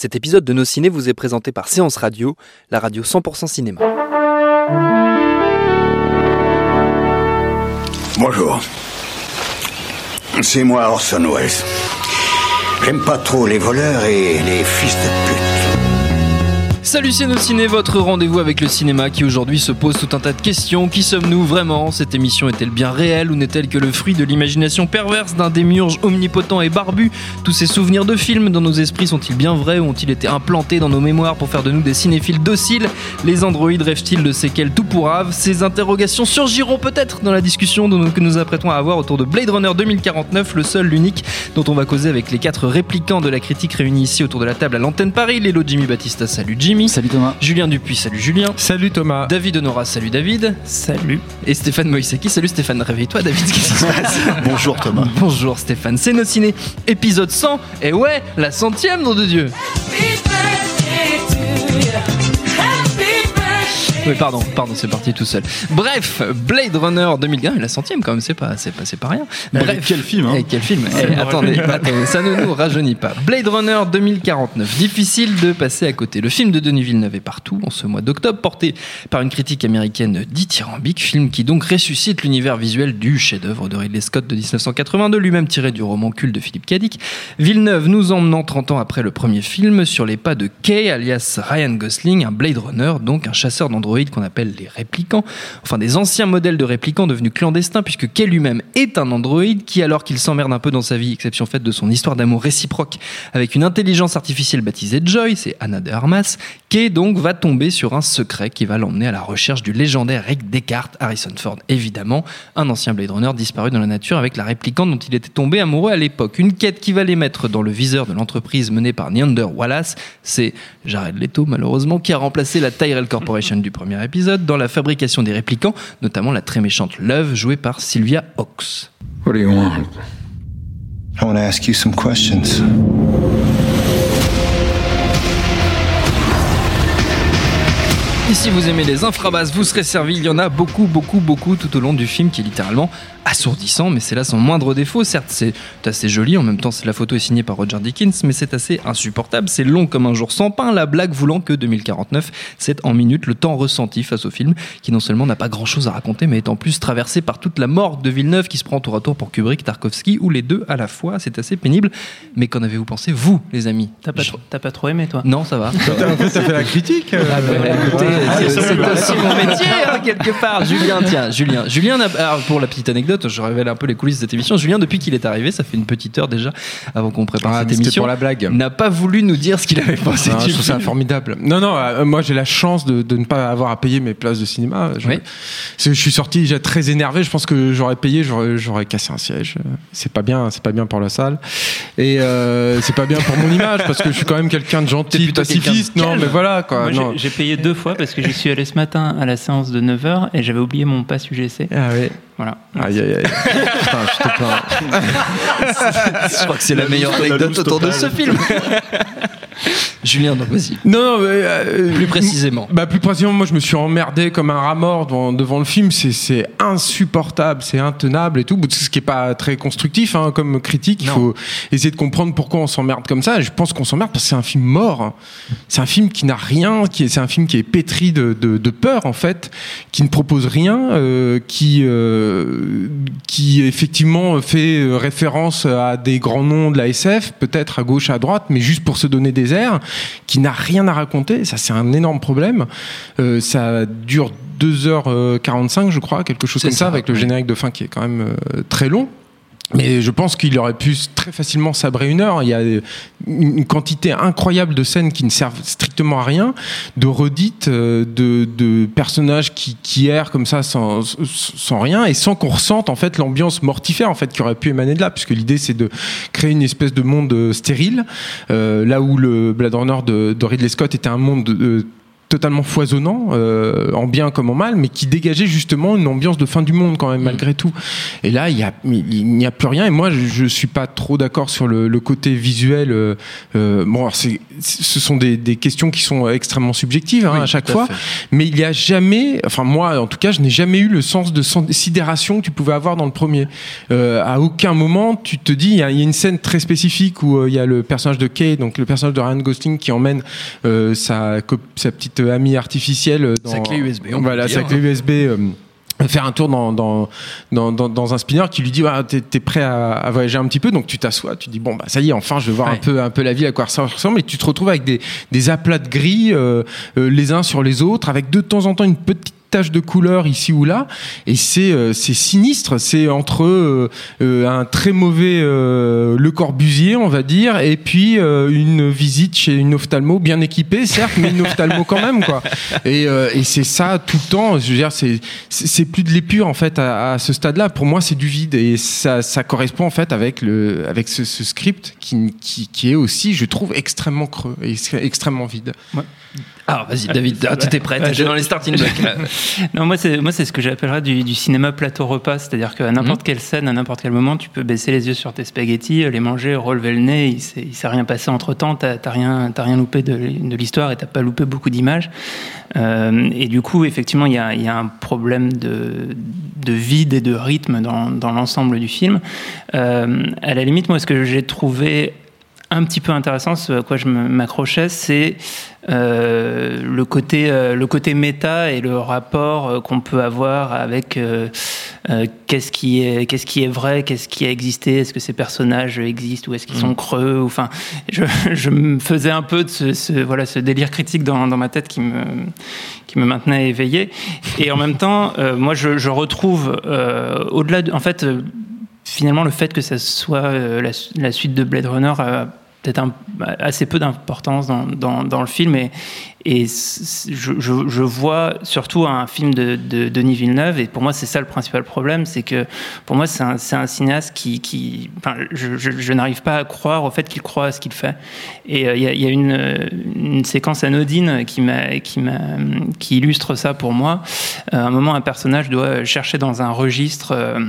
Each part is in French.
Cet épisode de Nos Ciné vous est présenté par Séance Radio, la radio 100% cinéma. Bonjour. C'est moi Orson Welles. J'aime pas trop les voleurs et les fils de pute. Salut c'est Ciné, votre rendez-vous avec le cinéma qui aujourd'hui se pose tout un tas de questions. Qui sommes-nous vraiment? Cette émission est-elle bien réelle ou n'est-elle que le fruit de l'imagination perverse d'un démiurge omnipotent et barbu Tous ces souvenirs de films dans nos esprits sont-ils bien vrais ou ont-ils été implantés dans nos mémoires pour faire de nous des cinéphiles dociles? Les androïdes rêvent-ils de séquelles tout pourraves Ces interrogations surgiront peut-être dans la discussion que nous apprêtons à avoir autour de Blade Runner 2049, le seul, l'unique, dont on va causer avec les quatre réplicants de la critique réunis ici autour de la table à l'antenne Paris. Lélo Jimmy Battista, salut Jimmy. Salut Thomas. Julien Dupuis, salut Julien. Salut Thomas. David Honora, salut David. Salut. Et Stéphane Moïsaki, salut Stéphane. Réveille-toi David, qu'est-ce qui se passe Bonjour Thomas. Bonjour Stéphane, c'est nos ciné. Épisode 100, et ouais, la centième, nom de Dieu. Oui, pardon, pardon, c'est parti tout seul. Bref, Blade Runner 2001, la centième quand même, c'est pas, c'est pas, c'est pas rien. Avec quel film, hein quel film Eh, Attendez, attendez, ça ne nous rajeunit pas. Blade Runner 2049, difficile de passer à côté. Le film de Denis Villeneuve est partout en ce mois d'octobre, porté par une critique américaine dithyrambique, film qui donc ressuscite l'univers visuel du chef-d'œuvre de Ridley Scott de 1982, lui-même tiré du roman culte de Philippe Cadic. Villeneuve nous emmenant 30 ans après le premier film sur les pas de Kay, alias Ryan Gosling, un Blade Runner, donc un chasseur d'androïdes qu'on appelle les réplicants, enfin des anciens modèles de réplicants devenus clandestins, puisque Kay lui-même est un androïde qui, alors qu'il s'emmerde un peu dans sa vie, exception faite de son histoire d'amour réciproque avec une intelligence artificielle baptisée Joy, c'est Anna de Armas, Kay donc va tomber sur un secret qui va l'emmener à la recherche du légendaire Rick Descartes, Harrison Ford évidemment, un ancien Blade Runner disparu dans la nature avec la réplicante dont il était tombé amoureux à l'époque. Une quête qui va les mettre dans le viseur de l'entreprise menée par Neander Wallace, c'est Jared Leto malheureusement, qui a remplacé la Tyrell Corporation du premier épisode dans la fabrication des réplicants, notamment la très méchante Love jouée par Sylvia Hawks. What do you want? I want to ask you some questions. Et si vous aimez les infrabasses, vous serez servi. Il y en a beaucoup, beaucoup, beaucoup tout au long du film qui est littéralement assourdissant, mais c'est là son moindre défaut. Certes, c'est assez joli, en même temps, c'est- la photo est signée par Roger Dickens, mais c'est assez insupportable. C'est long comme un jour sans pain, la blague voulant que 2049, c'est en minutes le temps ressenti face au film, qui non seulement n'a pas grand chose à raconter, mais est en plus traversé par toute la morgue de Villeneuve qui se prend tour à tour pour Kubrick, Tarkovsky, ou les deux à la fois. C'est assez pénible. Mais qu'en avez-vous pensé, vous, les amis? T'as pas, Je- trop- t'as pas trop aimé, toi? Non, ça va. En fait, t'as fait la critique. euh, Ah bah, écoutez, c'est c'est aussi mon métier hein, quelque part. Julien, tiens, Julien, Julien, alors, pour la petite anecdote, je révèle un peu les coulisses de cette émission. Julien, depuis qu'il est arrivé, ça fait une petite heure déjà avant qu'on prépare Ah, cette émission, pour la blague. n'a pas voulu nous dire ce qu'il avait pensé Ah, du je trouve ça formidable. Non, non, euh, moi j'ai la chance de, de ne pas avoir à payer mes places de cinéma. Je, Oui. suis sorti déjà très énervé. Je pense que j'aurais payé, j'aurais, cassé un siège. C'est pas bien, c'est pas bien pour la salle. Et euh, c'est pas bien pour mon image parce que je suis quand même quelqu'un de gentil, pacifiste. de Non, mais voilà quoi. J'ai- payé deux fois parce que j'y suis allé ce matin à la séance de 9h et j'avais oublié mon pass UGC. Ah ouais. Voilà. Aïe aïe aïe. Putain, je te. Je crois que c'est la meilleure anecdote autour de ce film. Julien, donc vas-y. Non, non, mais, euh, Plus précisément. Bah plus précisément, moi je me suis emmerdé comme un rat mort devant, devant le film. C'est, insupportable, c'est intenable et tout. Ce qui est pas très constructif hein, comme critique. Il Non. faut essayer de comprendre pourquoi on s'emmerde comme ça. Je pense qu'on s'emmerde parce que c'est un film mort. C'est un film qui n'a rien. Qui est, c'est un film qui est pétri de, de, de peur en fait, qui ne propose rien, euh, qui euh, qui effectivement fait référence à des grands noms de la SF, peut-être à gauche, à droite, mais juste pour se donner des airs, qui n'a rien à raconter. Ça, c'est un énorme problème. Euh, ça dure 2h45, je crois, quelque chose comme ça, ça, avec le générique de fin qui est quand même euh, très long. Mais je pense qu'il aurait pu très facilement sabrer une heure. Il y a une quantité incroyable de scènes qui ne servent strictement à rien, de redites, euh, de, personnages qui, qui errent comme ça sans, rien et sans qu'on ressente en fait l'ambiance mortifère en fait qui aurait pu émaner de là, puisque l'idée c'est de créer une espèce de monde euh, stérile, euh, là où le Blade Runner de, Ridley Scott était un monde euh, totalement foisonnant, euh, en bien comme en mal, mais qui dégageait justement une ambiance de fin du monde quand même malgré tout. Et là, il y a, il n'y a plus rien. Et moi, je, je suis pas trop d'accord sur le, le côté visuel. euh, euh, bon, alors c'est, ce sont des, des questions qui sont extrêmement subjectives hein, Oui, à chaque à fois, mais il y a jamais, enfin moi en tout cas, je n'ai jamais eu le sens de sidération que tu pouvais avoir dans le premier. Euh, à aucun moment tu te dis, il y, a il y a une scène très spécifique où il y a le personnage de Kay, donc le personnage de Ryan Gosling qui emmène sa petite amie artificielle euh, dans Sa clé USB, on Voilà, sa clé USB. euh, faire un tour dans, dans, dans, un spinner qui lui dit ah, t'es, t'es prêt à, à voyager un petit peu. Donc tu t'assois tu dis bon bah ça y est enfin je vais voir un peu un peu la ville à quoi ça ressemble. Et tu te retrouves avec des, des aplats de gris euh, euh, les uns sur les autres avec de temps en temps une petite tache de couleur ici ou là et c'est euh, c'est sinistre c'est entre euh, euh, un très mauvais Le Corbusier on va dire et puis une visite chez une ophtalmo bien équipée certes mais une ophtalmo quand même quoi. Et, et c'est ça tout le temps je veux dire c'est c'est plus de l'épure en fait à, ce stade là pour moi c'est du vide et ça, ça correspond en fait avec le avec ce, script qui, qui, est aussi je trouve extrêmement creux et ex- extrêmement vide Alors vas-y David, ah, tout est prêt, t'es dans les starting blocks. Non, moi c'est moi c'est ce que j'appellerais du, du cinéma plateau repas, c'est-à-dire qu'à n'importe quelle scène, à n'importe quel moment, tu peux baisser les yeux sur tes spaghettis, les manger, relever le nez, il s'est, il s'est rien passé entre temps, t'as, t'as rien t'as rien loupé de, de l'histoire et t'as pas loupé beaucoup d'images. Euh, et du coup, effectivement, il y a, y a un problème de, de vide et de rythme dans, dans l'ensemble du film. Euh, à la limite, moi, ce que j'ai trouvé un petit peu intéressant, ce à quoi je m'accrochais, c'est euh, le côté euh, le côté méta et le rapport euh, qu'on peut avoir avec qu'est-ce qui est qu'est-ce qui est vrai, qu'est-ce qui a existé, est-ce que ces personnages existent ou est-ce qu'ils sont creux, ou, enfin, je, je me faisais un peu de ce, ce- voilà ce délire critique dans, dans ma tête qui me qui me maintenait éveillé, et en même temps, moi je, je retrouve au-delà, de, en fait. finalement, le fait que ça soit la, su- la suite de Blade Runner peut-être assez peu d'importance dans, le film. Et, je, vois surtout un film de, de Denis Villeneuve, et pour moi, c'est ça le principal problème, c'est que pour moi, c'est un, cinéaste qui. je n'arrive pas à croire au fait qu'il croit à ce qu'il fait. Et euh, il y, a- une, séquence anodine qui illustre ça pour moi. Euh, à un moment, un personnage doit chercher dans un registre. euh,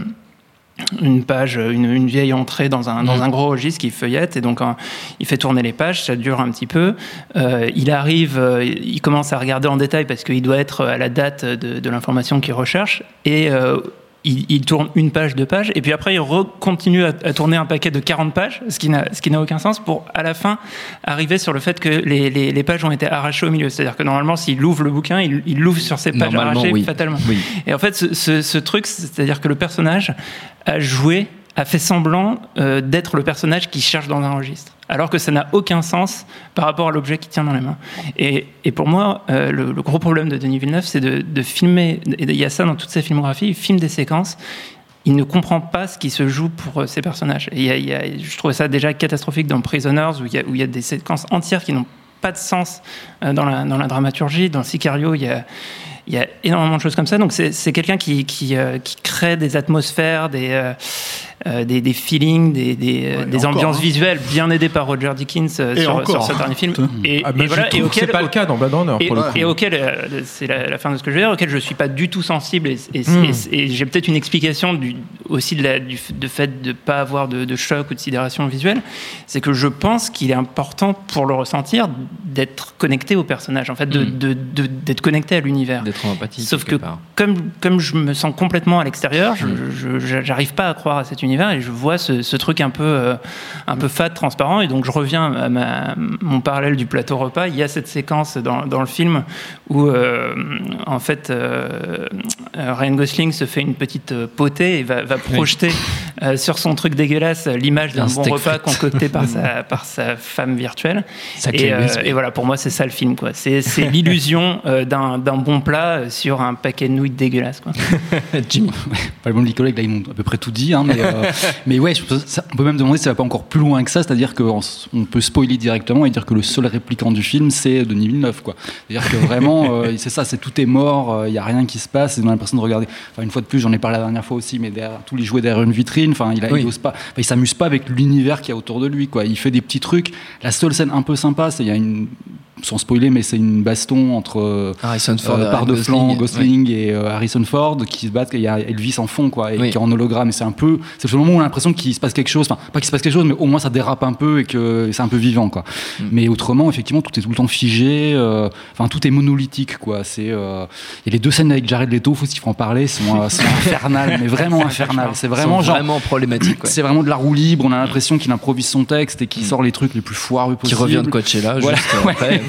une page, une, une vieille entrée dans un, dans un gros registre qui feuillette, et donc hein, il fait tourner les pages, ça dure un petit peu. Euh, il arrive, euh, il commence à regarder en détail parce qu'il doit être à la date de, de l'information qu'il recherche, et euh, il, il tourne une page, deux pages, et puis après il continue à, à tourner un paquet de 40 pages, ce qui n'a ce qui n'a aucun sens, pour à la fin arriver sur le fait que les, les, les pages ont été arrachées au milieu. C'est-à-dire que normalement, s'il ouvre le bouquin, il il l'ouvre sur ces pages arrachées oui. fatalement. Oui. Et en fait, ce, ce- ce truc, c'est-à-dire que le personnage a joué, a fait semblant euh, d'être le personnage qui cherche dans un registre, alors que ça n'a aucun sens par rapport à l'objet qu'il tient dans les mains. Et, pour moi, euh, le, gros problème de Denis Villeneuve, c'est de, filmer, et il y a ça dans toute sa filmographie, il filme des séquences. Il ne comprend pas ce qui se joue pour euh, ces personnages. Et y a- je trouvais ça déjà catastrophique dans Prisoners, où il y a, des séquences entières qui n'ont pas de sens euh, dans, la, la dramaturgie. Dans Sicario, il y a, il y a énormément de choses comme ça. Donc c'est quelqu'un qui, euh, crée des atmosphères, des, euh, euh, des, des feelings, des, des, euh, Ouais, des encore, ambiances hein. visuelles bien aidées par Roger Dickens euh, Et sur, encore, sur ce dernier film. Et, Ah, voilà, et que c'est auquel, pas le cas dans Blade Runner et, pour le coup. et auquel, euh, c'est la, la fin de ce que je veux dire, auquel je suis pas du tout sensible et, et- Mm. et- et j'ai peut-être une explication du, aussi de, la, du, de fait de pas avoir de, de choc ou de sidération visuelle, c'est que je pense qu'il est important pour le ressentir d'être connecté au personnage, en fait, de- Mm. de- de- d'être connecté à l'univers. D'être en empathie. Sauf que part. comme, comme je me sens complètement à l'extérieur, Mm. je- je je- j'arrive pas à croire à cet univers et je vois ce, ce truc un peu, euh, un peu fade, transparent. Et donc je reviens à ma- mon parallèle du plateau repas. Il y a cette séquence dans, dans le film où, euh, en fait, euh, euh, Ryan Gosling se fait une petite potée et va, va projeter sur son truc dégueulasse l'image d'un Un bon repas concocté par sa, par sa femme virtuelle. Et, voilà, pour moi, c'est ça le film. quoi. C'est l'illusion d'un bon plat sur un paquet de nouilles dégueulasses. Quoi. Jimmy. Pas bon, les collègues, là, ils m'ont à peu près tout dit. Hein, mais, euh, mais ouais, ça, on peut même demander si ça va pas encore plus loin que ça. C'est-à-dire qu'on on peut spoiler directement et dire que le seul répliquant du film, c'est Denis Villeneuve. quoi. C'est-à-dire que vraiment, euh, c'est ça, c'est tout est mort, il y a rien qui se passe. Ils ont l'impression de regarder. Enfin, une fois de plus, j'en ai parlé la dernière fois aussi, mais derrière, tous les jouets derrière une vitrine. Enfin, il, a, Oui. il ose pas. Il s'amuse pas avec l'univers qu'il y a autour de lui. Quoi. Il fait des petits trucs. La seule scène un peu sympa, c'est il y a une sans spoiler, mais c'est une baston entre euh, Harrison Ford et euh, par Ryan de flanc, Gosling. Gosling et euh, Harrison Ford qui se battent. Il y a Elvis en fond, quoi, et Oui. qui est en hologramme. Et c'est un peu, c'est le moment où on a l'impression qu'il se passe quelque chose. Enfin, pas qu'il se passe quelque chose, mais au moins ça dérape un peu et que c'est un peu vivant, quoi. Mm. Mais autrement, effectivement, tout est tout le temps figé. euh, Enfin, tout est monolithique, quoi. C'est, euh, et les deux scènes avec Jared Leto, faut qu'il faut en parler, sont, euh, sont infernales, mais vraiment infernales. C'est vraiment genre. vraiment problématique. quoi. C'est vraiment de la roue libre. On a l'impression qu'il improvise son texte et qu'il sort les trucs les plus foireux Mm. Qui possibles. revient de Coachella Voilà, juste après.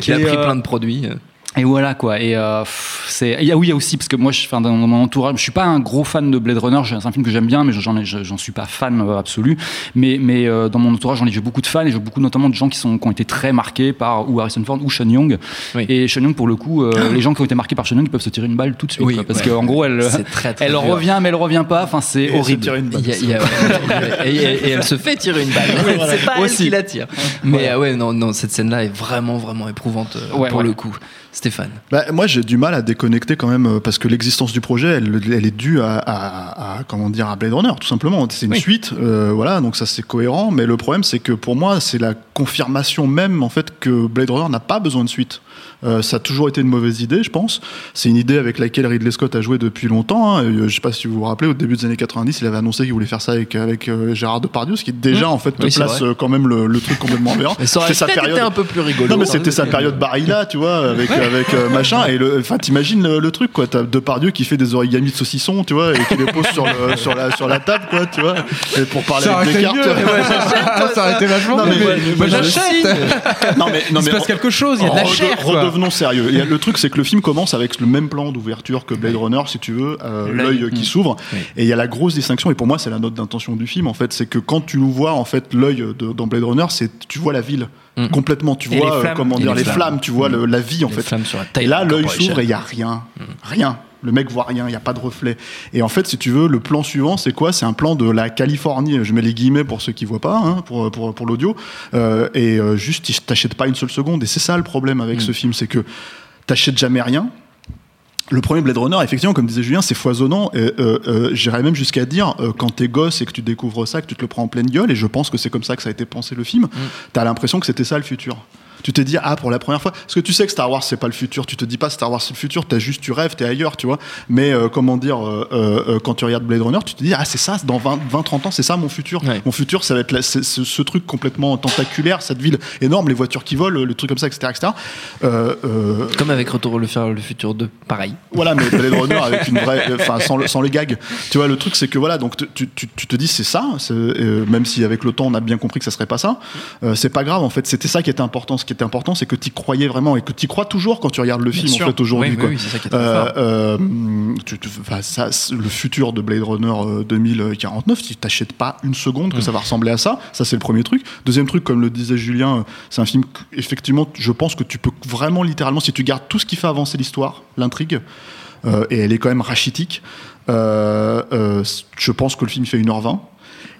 Qui a pris euh, plein de produits. Et voilà quoi. Et euh, c'est. il y a- oui, il y a aussi parce que moi, je, enfin, dans mon entourage, je suis pas un gros fan de Blade Runner. C'est un film que j'aime bien, mais j'en j'en suis pas fan euh, absolu. Mais, mais euh, dans mon entourage, j'en ai j'ai beaucoup de fans et j'ai beaucoup notamment de gens qui sont qui ont été très marqués par ou Harrison Ford ou Sean Young. Oui. Et Sean Young, pour le coup, euh, les gens qui ont été marqués par Sean Young peuvent se tirer une balle tout de suite. Oui, quoi, parce ouais. qu'en gros, elle, C'est très, très elle dur. revient, mais elle revient pas. Enfin, c'est Et elle se horrible. tire une balle. Il y a- il y a- et, et- et elle se fait tirer une balle. C'est pas elle qui la tire. Mais ah ouais, non, non, cette scène-là est vraiment, vraiment éprouvante euh, Ouais, pour le coup. Stéphane. Bah, moi, j'ai du mal à déconnecter quand même euh, parce que l'existence du projet, elle, elle est due à, à- à- comment dire à Blade Runner, tout simplement. C'est une Oui. suite, euh, voilà, donc ça c'est cohérent. Mais le problème, c'est que pour moi, c'est la confirmation même en fait que Blade Runner n'a pas besoin de suite. Euh, ça a toujours été une mauvaise idée, je pense. C'est une idée avec laquelle Ridley Scott a joué depuis longtemps. hein. Euh, je sais pas si vous vous rappelez, au début des années 90, il avait annoncé qu'il voulait faire ça avec, avec euh, Gérard Depardieu, ce qui déjà en fait te Mmh. Oui, c'est place vrai. quand même le, le truc complètement aberrant. Mais C'était sa période. un peu plus rigolo. Non mais hein, c'était sa mais- période Barilla, tu vois, avec avec euh, machin et enfin t'imagines le, le truc quoi, t'as Depardieu qui fait des origamis de saucisson, tu vois, et qui les pose sur le, sur la sur la table quoi, tu vois, et pour parler Ça avec été Descartes. mieux. ça aurait été vachement Non, mais- mais- Moi, mais- j'achète. non mais non Il se mais passe quelque chose, il y a de la chair. Redevenons sérieux. A- le truc, c'est que le film commence avec le même plan d'ouverture que Blade Runner, si tu veux, euh, L'œil. qui s'ouvre. Oui. Et il y a la grosse distinction, et pour moi, c'est la note d'intention du film, en fait, c'est que quand tu vois, en fait, l'œil dans Blade Runner, c'est, tu vois la ville. Mm. Complètement, tu Et vois, les euh, flammes. comment Et dire, les les flammes. flammes, tu vois le- la vie, en Les fait. sur la Et là, l'œil s'ouvre et il n'y a rien. Rien. Le mec voit rien, il n'y a pas de reflet. Et en fait, si tu veux, le plan suivant, c'est quoi? C'est un plan de la Californie. Je mets les guillemets pour ceux qui voient pas, hein, pour, pour, pour l'audio. Euh, et euh, juste, tu t'achètes pas une seule seconde. Et c'est ça le problème avec ce film, c'est que t'achètes jamais rien. Le premier Blade Runner, effectivement, comme disait Julien, c'est foisonnant. Euh, euh, J'irais même jusqu'à dire, euh, quand t'es gosse et que tu découvres ça, que tu te le prends en pleine gueule, et je pense que c'est comme ça que ça a été pensé le film, t'as l'impression que c'était ça le futur. Tu t'es dit, ah, pour la première fois, parce que tu sais que Star Wars, c'est pas le futur, tu te dis pas Star Wars, c'est le futur, t'as juste, tu rêves, t'es ailleurs, tu vois. Mais euh, comment dire, euh, euh, quand tu regardes Blade Runner, tu te dis, ah, c'est ça, dans 20-30 ans, c'est ça mon futur. Ouais. Mon futur, ça va être la- ce, ce truc complètement tentaculaire, cette ville énorme, les voitures qui volent, le truc comme ça, etc. etc. Comme avec Retour le le futur 2, pareil. voilà, mais Blade Runner avec une vraie, enfin sans, sans les gags. Tu vois, le truc c'est que voilà, donc tu, tu- tu- te dis c'est ça, même si avec le temps on a bien compris que ça serait pas ça, c'est pas grave en fait. C'était ça qui était important. Ce qui était important, c'est que tu croyais vraiment et que tu crois toujours quand tu regardes le Bien film sûr. en fait aujourd'hui. Oui, oui, oui, c'est ça qui est très Euh, euh, le futur de Blade Runner euh, 2049, tu t'achètes pas une seconde que Mm. ça va ressembler à ça. Ça, c'est le premier truc. Deuxième truc, comme le disait Julien, euh, c'est un film, effectivement, je pense que tu peux vraiment littéralement, si tu gardes tout ce qui fait avancer l'histoire, l'intrigue, euh, et elle est quand même rachitique, je pense que le film fait 1h20.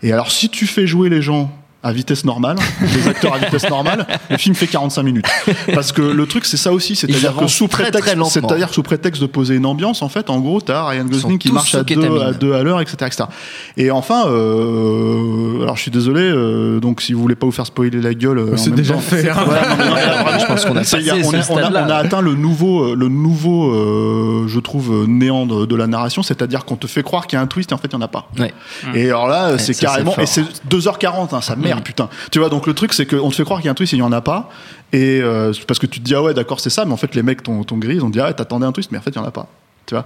Et alors, si tu fais jouer les gens à vitesse normale, les acteurs à vitesse normale, le film fait 45 minutes. Parce que le truc, c'est ça aussi, c'est-à-dire que sous prétexte, c'est-à-dire sous prétexte de poser une ambiance, en fait, en gros, t'as Ryan Gosling qui marche à deux, à deux à l'heure, etc., etc. Et enfin, euh, alors je suis désolé, euh, donc si vous voulez pas vous faire spoiler la gueule, euh, C'est déjà temps- fait. hein. Voilà, non, mais non, mais là, vraiment, Je pense qu'on a y on, a, on a- on a atteint le nouveau, le nouveau, euh, je trouve, néant de, de la narration, c'est-à-dire qu'on te fait croire qu'il y a un twist et en fait il n'y en a pas. Ouais. Et alors là, c'est carrément, et c'est 2h40, hein, ça merde, Mm. putain. Tu vois, donc le truc, c'est qu'on te fait croire qu'il y a un twist et il n'y en a pas. Et euh, parce que tu te dis, ah ouais, d'accord, c'est ça, mais en fait, les mecs t'ont ils ont dit, ah ouais, t'attendais un twist, mais en fait, il n'y en a pas. Tu vois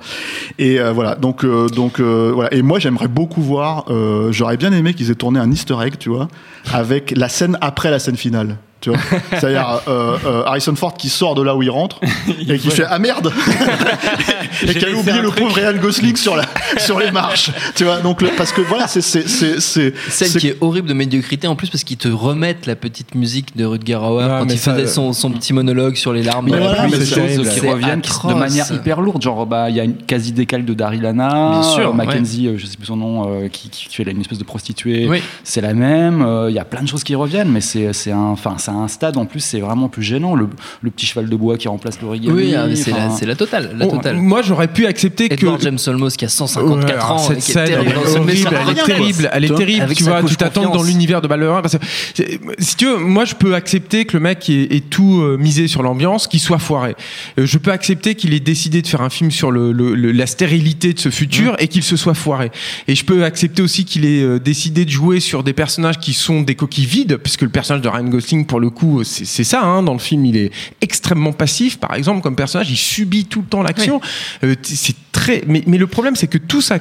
et euh, voilà donc euh, donc euh, voilà et moi j'aimerais beaucoup voir j'aurais bien aimé qu'ils aient tourné un Easter egg tu vois avec la scène après la scène finale Tu vois C'est-à-dire euh, euh, Harrison Ford qui sort de là où il rentre et qui fait ah merde et qui a oublié le pauvre Ryan Gosling sur la sur les marches. Tu vois Donc le- parce que voilà, c'est c'est c'est c'est Celle c'est- qui est horrible de médiocrité en plus parce qu'ils te remettent la petite musique de Rutger Hauer quand il ça, faisait euh, son, son petit monologue sur les larmes. Mais voilà, mais des c'est choses qui reviennent de manière hyper lourde. Genre, bah, il y a une quasi décale de Daryl Hannah. Bien sûr, euh, Mackenzie, euh, je sais plus son nom, euh, qui, qui une espèce de prostituée. Oui. C'est la même. euh, Il y a plein de choses qui reviennent, mais c'est c'est un, enfin, c'est un stade en plus, c'est vraiment plus gênant. Le, le petit cheval de bois qui remplace l'origami. Oui, ah, mais c'est la, totale. La totale. Moi, j'aurais pu accepter que. Edward James Olmos qui a 154 Ouais, ans, cette qui est scène, terrible elle est horrible, elle est terrible, elle est Tu vois, terrible. Tu vois, tu t'attends dans l'univers de Ballerin. Parce que, si tu veux, moi, je peux accepter que le mec ait, ait tout euh, misé sur l'ambiance, qu'il soit foiré. Euh, je peux accepter qu'il ait décidé de faire un film sur le, le- le- la stérilité de ce futur Mmh. et qu'il se soit foiré. Et je peux accepter aussi qu'il ait euh, décidé de jouer sur des personnages qui sont des coquilles vides, puisque le personnage de Ryan Gosling, pour le coup, c'est ça. hein, dans le film, il est extrêmement passif, par exemple, comme personnage, il subit tout le temps l'action. Euh, c'est très. Mais, mais le problème, c'est que tout ça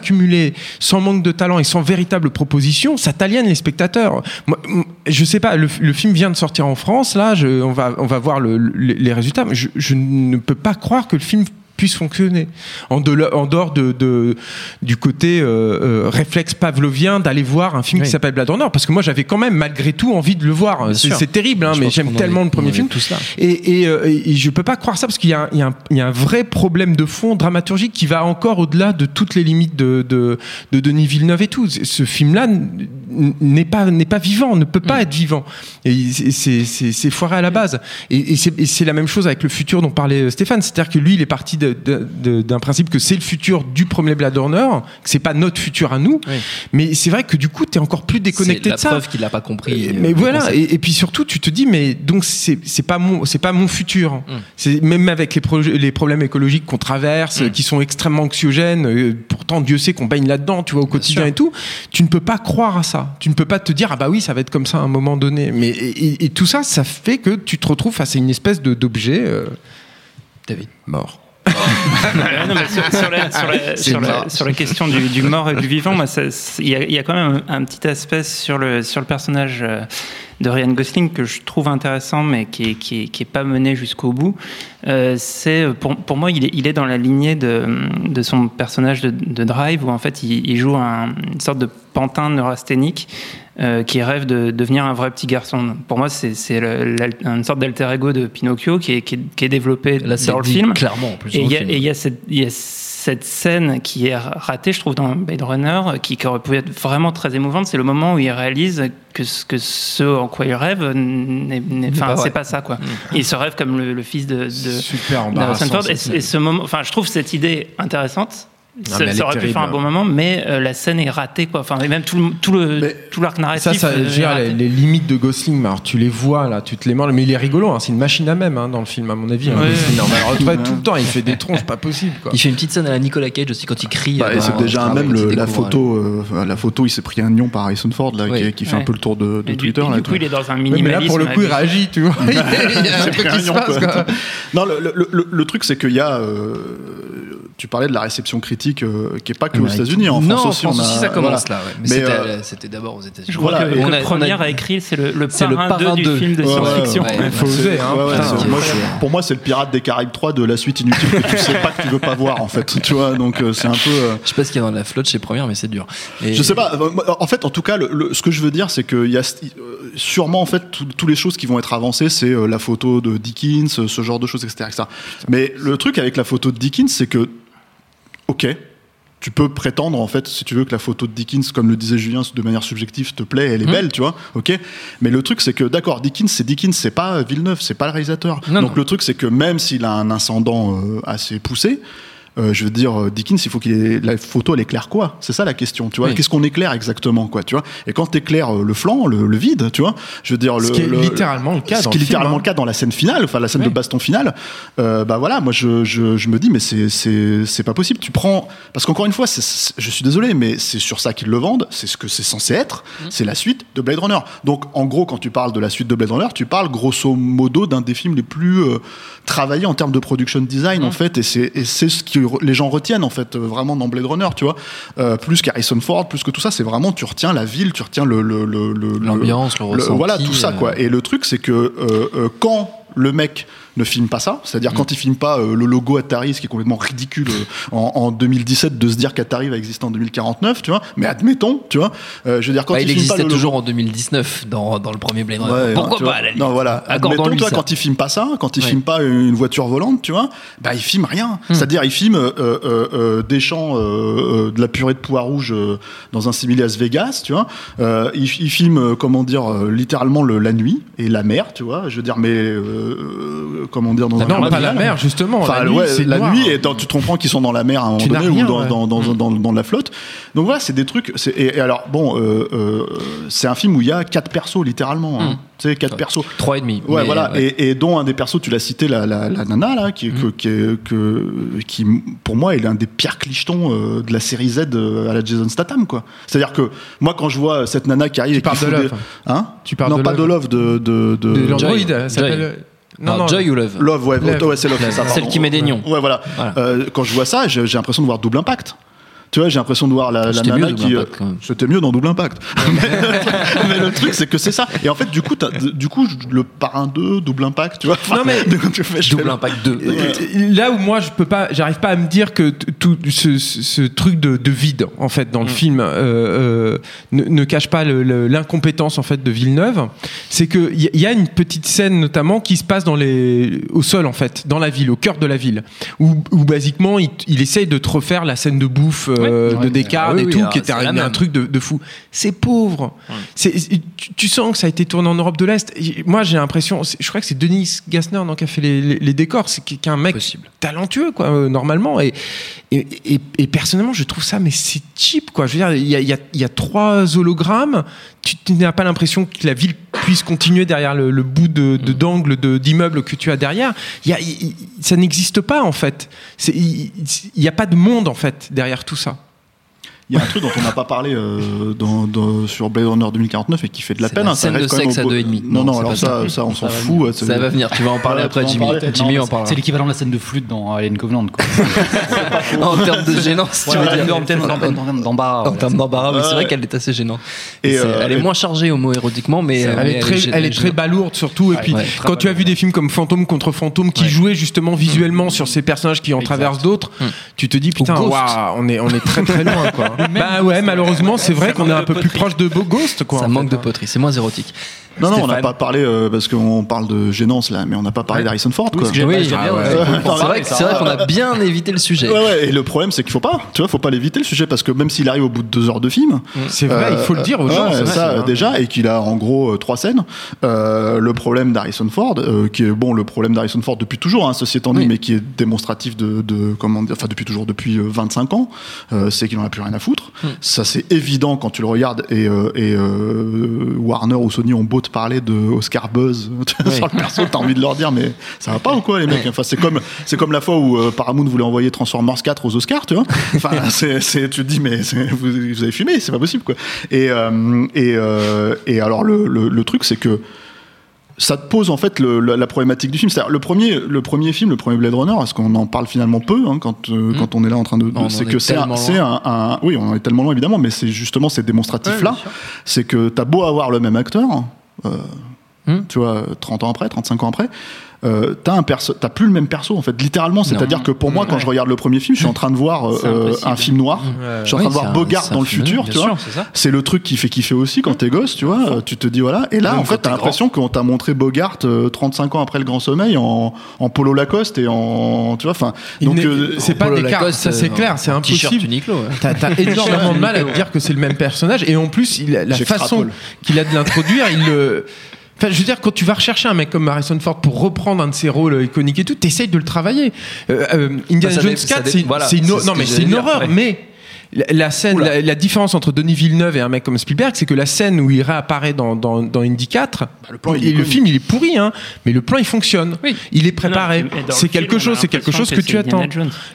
sans manque de talent et sans véritable proposition, ça t'aliène les spectateurs. Moi, je sais pas, le, le film vient de sortir en France, là, je- on, va, on va voir le- le- les résultats, mais je, je ne peux pas croire que le film puisse fonctionner en, de- en dehors de, de- du côté euh, euh, réflexe pavlovien d'aller voir un film Oui. qui s'appelle Blade Runner parce que moi j'avais quand même malgré tout envie de le voir c'est terrible hein, mais j'aime tellement le premier film tous là. et, et, euh, et je peux pas croire ça parce qu'il y, a un- il y y a un vrai problème de fond dramaturgique qui va encore au-delà de toutes les limites de, de, de Denis Villeneuve et tout. Ce film-là n'est pas, n'est pas vivant, ne peut pas être vivant. Et c'est- c'est c'est- c'est foiré à la base. Et, et c'est c'est la même chose avec le futur dont parlait euh, Stéphane. C'est-à-dire que lui, il est parti d'un principe que c'est le futur du premier Blade Runner, que c'est pas notre futur à nous. Oui. Mais c'est vrai que du coup, tu es encore plus déconnecté C'est la de ça. preuve qu'il l'a pas compris. Euh, mais voilà, et, et puis surtout, tu te dis, mais donc c'est c'est pas mon, c'est pas mon futur. C'est même avec les, les problèmes écologiques qu'on traverse, Mm. qui sont extrêmement anxiogènes. euh, pourtant, Dieu sait qu'on baigne là-dedans, tu vois, au quotidien sûr. et tout. Tu ne peux pas croire à ça. Tu ne peux pas te dire, ah bah oui, ça va être comme ça à un moment donné. Mais et, tout ça, ça fait que tu te retrouves face à une espèce d'objet euh, David. mort. Ouais, non, mais sur, sur la, sur la- sur la- sur la question du, du mort et du vivant, il y, a- il y a quand même un, un petit aspect sur le, sur le personnage euh, de Ryan Gosling que je trouve intéressant, mais qui est, qui est, qui est pas mené jusqu'au bout. Euh, c'est pour, pour moi, il est, il est dans la lignée de, de son personnage de, de Drive, où en fait, il, il joue un- une sorte de pantin neurasthénique. Euh, qui rêve de devenir un vrai petit garçon. Pour moi, c'est une sorte d'alter ego de Pinocchio qui est, qui est, qui est développé Là, c'est dans le film. clairement en plus. Et il y, y a cette- il y a cette scène qui est ratée, je trouve, dans Blade Runner, qui, qui aurait pu être vraiment très émouvante. C'est le moment où il réalise que ce, que ce en quoi il rêve, enfin, c'est pas ça, quoi. Il se rêve comme le, le fils de, de, Super cette Et, et ce moment, enfin, je trouve cette idée intéressante. Non, ça, mais elle ça est aurait pu faire un bon moment, mais euh, la scène est ratée, quoi. Enfin, et même tout le, tout le, Mais tout l'arc narratif. Ça, ça euh, je veux dire, est les, limites de Gosling, alors tu les vois là, tu te les mords, mais il est rigolo, hein, c'est une machine à même hein, dans le film, à mon avis. hein, Ouais. Alors, vois, tout le temps, il fait des tronches, pas possible. Quoi. Il fait une petite scène à la Nicolas Cage aussi quand il crie. Bah, et euh, c'est déjà même quand il le- la photo, euh, la photo, il s'est pris un nion par Harrison Ford là, Oui. qui, qui fait Ouais. un peu le tour de, de Et du, Twitter. et là, du coup, il est dans un Ouais, mais là, minimalisme. pour le coup, il réagit, tu vois. il y a un truc qui se passe. quoi. Non, le, truc c'est qu'il y a, tu parlais de la réception critique euh, qui est pas que aux États-Unis, en non, France aussi. en France on a- aussi, ça commence voilà. là. ouais. Mais, Mais, c'était, euh, c'était d'abord aux États-Unis. Je crois Voilà, que, que on a- écrit, c'est le, le le parrain 2 parrain du 2. film de Ouais, science-fiction. hein. Pour moi, c'est le Pirate des Caraïbes 3 de la suite inutile que tu sais pas que tu veux pas voir en fait. Tu vois, donc euh, c'est un peu. euh, Je sais pas ce qu'il y a dans la flotte chez Première, mais c'est dur. Et- Je sais pas. En fait, en tout cas, le- le- ce que je veux dire, c'est qu'il y a sûrement en fait tout- toutes les choses qui vont être avancées, c'est la photo de Dickens, ce genre de choses, etc., etc. Mais le truc avec la photo de Dickens, c'est que, ok, tu peux prétendre en fait, si tu veux, que la photo de Dickens, comme le disait Julien, de manière subjective, te plaît, elle est Mhm. belle, tu vois, ok. Mais le truc, c'est que, d'accord, Dickens, c'est Dickens, c'est pas Villeneuve, c'est pas le réalisateur. Non, Donc non. le truc, c'est que même s'il a un ascendant euh, assez poussé. Euh, je veux dire, euh, Dickens, il faut qu'il ait la photo, elle éclaire quoi? C'est ça la question, tu vois? Oui. Qu'est-ce qu'on éclaire exactement, quoi, tu vois? Et quand t'éclaires euh, le flanc, le, le vide, tu vois, je veux dire, le, Ce qui est le- littéralement le cas ce dans qui est film, littéralement hein. le cas dans la scène finale, enfin la scène Oui. de baston finale. Euh, bah voilà, moi je, je, je me dis mais c'est pas possible. Tu prends parce qu'encore une fois, je suis désolé, mais c'est sur ça qu'ils le vendent. C'est ce que c'est censé être. Mmh. C'est la suite de Blade Runner. Donc en gros, quand tu parles de la suite de Blade Runner, tu parles grosso modo d'un des films les plus euh, travaillés en termes de production design Mmh. en fait, et c'est ce qui les gens retiennent en fait euh, vraiment dans Blade Runner, tu vois, Euh, plus qu'Harrison Ford, plus que tout ça, c'est vraiment tu retiens la ville, tu retiens le le- le- le- L'ambiance, le ressenti, voilà tout ça euh. quoi. Et le truc c'est que quand le mec ne filme pas ça, c'est-à-dire Mm. quand il filme pas euh, le logo Atari, ce qui est complètement ridicule euh, en, en 2017 de se dire qu'Atari va exister en 2049, tu vois. Mais admettons, tu vois, euh, je veux dire quand Bah, il, pas existait logo- toujours en 2019 dans, dans le premier Blade Runner. Ouais, Pourquoi pas à la limite Non, voilà. Admettons, toi, quand il filme pas ça, quand il Ouais. filme pas une voiture volante, tu vois, bah, il filme rien. Hmm. C'est-à-dire, il filme des champs, de la purée de pois rouge dans un simili Las Vegas, tu vois. Il, il filme, comment dire, littéralement le, la nuit et la mer, tu vois. Je veux dire, mais, euh, euh, comment dire, dans Ah un non, pas la mer, justement. Enfin, la nuit, ouais, c'est la noir. nuit, et dans- tu te comprends qu'ils sont dans la mer à un moment donné rien, ou dans, ouais. dans, dans, dans, dans la flotte. Donc voilà, c'est des trucs. Et, et alors, bon, euh, euh, c'est un film où il y a quatre persos, littéralement. hein. Tu sais, quatre persos. Trois et demi. Ouais, voilà. Et, et dont un des persos, tu l'as cité, la, la, la nana, là, qui, que, qui, est- que, qui, pour moi, est l'un des pires clichetons de la série Z à la Jason Statham, quoi. C'est-à-dire que, moi, quand je vois cette nana qui arrive Tu et parles de Love. des- Hein? Tu parles Non, de pas de Love, de. de, de- De l'Android, Non, Joy ou Love Love, ouais, Love. ouais, c'est Love, c'est ça. Celle qui met des nions. Ouais, voilà. Voilà. Euh, quand je vois ça, j'ai l'impression de voir double impact. Tu vois, j'ai l'impression de voir la, la nana mieux, Double qui. euh. C'était mieux dans double impact. mais le truc, c'est que c'est ça. Et en fait, du coup, du coup, le parrain 2, double impact, tu vois. Non, mais- Enfin, tu fais- je fais Double le- Impact 2. Euh, Là où moi je peux pas, j'arrive pas à me dire que tout ce, ce- ce truc de, de vide en fait dans le film euh, euh, ne, ne cache pas l'incompétence en fait de Villeneuve. C'est que il y, y a une petite scène notamment qui se passe dans les au sol en fait, dans la ville, au cœur de la ville, où, où basiquement il, il essaye de te refaire la scène de bouffe euh, Ouais. de Descartes Ah et tout, alors, qui était un, un truc de, de fou. C'est pauvre. C'est, tu, tu sens que ça a été tourné en Europe de l'Est. Et Moi, j'ai l'impression, c'est- je crois que c'est Denis Gassner non, qui a fait les, les- les décors. C'est qui qui est un mec Possible. talentueux, quoi, euh, normalement. Et, et, et- et personnellement, je trouve ça, mais c'est cheap, quoi. Je veux dire, il y a, il y a- il y a trois hologrammes. Tu, tu n'as pas l'impression que la ville puisse continuer derrière le, le bout de, de- d'angle de, d'immeuble que tu as derrière. Y a, ça n'existe pas, en fait. Il n'y a pas de monde, en fait, derrière tout ça. Il y a un truc dont on n'a pas parlé euh, dans, dans- sur Blade Runner 2049 et qui fait de la C'est peine. la hein, ça scène de reste quand même sexe au à deux et demi. Non, Non, alors ça, ça. ça, on s'en fout. Ça va venir. Tu vas en parler Ouais, après, Jimmy. Jimmy Non, en c'est- parlera. C'est l'équivalent de la scène de flûte dans Alien Covenant. Quoi. En termes de gênance, tu veux dire en termes d'embarras. En termes d'embarras, c'est vrai qu'elle est assez gênante. Euh, elle est moins chargée homo-érotiquement, mais elle, mais est très, gê- elle est très gênante. balourde surtout. Et puis, quand tu as vu des films comme Fantôme contre Fantôme qui jouaient justement visuellement sur ces personnages qui en traversent d'autres, Mm. tu te dis putain, Ghost. waouh, on est, on est très très loin. Quoi. Bah ouais, malheureusement, c'est vrai qu'on est un peu plus proche de Beau Ghost. Quoi, Ça manque de poterie, c'est moins érotique. Non, non, on n'a pas parlé euh, parce qu'on parle de gênance là, mais on n'a pas parlé d'Harrison Ford. quoi. Oui, c'est vrai, ouais. qu'on a bien évité le sujet. Ouais, ouais, et le problème, c'est qu'il faut pas, tu vois, faut pas l'éviter le sujet parce que même s'il arrive au bout de deux heures de film, C'est vrai, il faut le dire aux euh, gens. ça vrai. déjà, et qu'il a en gros euh, trois scènes. Euh, le problème d'Harrison Ford, euh, qui est bon, le problème d'Harrison Ford depuis toujours, hein, ceci étant dit, Oui. mais qui est démonstratif de, de comment dire, enfin depuis toujours, depuis euh, 25 ans, euh, c'est qu'il en a plus rien à foutre. Hmm. Ça, c'est évident quand tu le regardes. Et, euh, et euh, Warner ou Sony ont beau te parler de Oscar Buzz sur le perso, t'as envie de leur dire, mais ça va pas ou quoi, les mecs? Enfin, c'est comme, c'est comme la fois où euh, Paramount voulait envoyer Transformers 4 aux Oscars, tu vois? Enfin, c'est, c'est, tu te dis, mais c'est- vous, vous avez fumé, c'est pas possible, quoi. Et, euh, et, euh, et alors, le, le, le truc, c'est que ça te pose en fait le- la, la problématique du film. C'est-à-dire le premier, le premier film, le premier Blade Runner, est-ce qu'on en parle finalement peu hein, quand, euh, quand on est là en train de. c'est est que c'est un, tellement c'est un, un- oui, on en est tellement loin évidemment, mais c'est justement ces démonstratifs-là. c'est que t'as beau avoir le même acteur, euh, Hmm. tu vois, 30 ans après, 35 ans après. Euh, t'as un perso, t'as plus le même perso en fait, littéralement. C'est-à-dire que pour moi, quand je regarde le premier film, je suis en train de voir euh, euh, un film noir. Je suis en train Oui, de voir Bogart dans le futur, tu vois. c'est ça. C'est le truc qui fait kiffer aussi quand t'es gosse, tu vois. euh, Tu te dis voilà. Et là, en fait, t'as l'impression qu'on t'a montré Bogart euh, 35 ans après le Grand Sommeil en, en polo Lacoste et en, tu vois. Enfin, donc euh, c'est pas des cartes, ça c'est euh, clair, c'est impossible. T'as t'as énormément de mal à te dire que c'est le même personnage et en plus la façon qu'il a de l'introduire, il le. Enfin, je veux dire, quand tu vas rechercher un mec comme Harrison Ford pour reprendre un de ses rôles iconiques et tout, t'essayes de le travailler. Euh, euh, Indiana Bah, Jones dé- ça 4, dé- c'est voilà, une, non mais c'est une horreur, ouais. mais la, la scène, la, la différence entre Denis Villeneuve et un mec comme Spielberg, c'est que la scène où il réapparaît dans, dans, dans Indy 4, Bah, le plan, il le film il est pourri, hein, mais le plan il fonctionne. Oui. Il est préparé. C'est quelque chose, c'est quelque chose que, tu attends.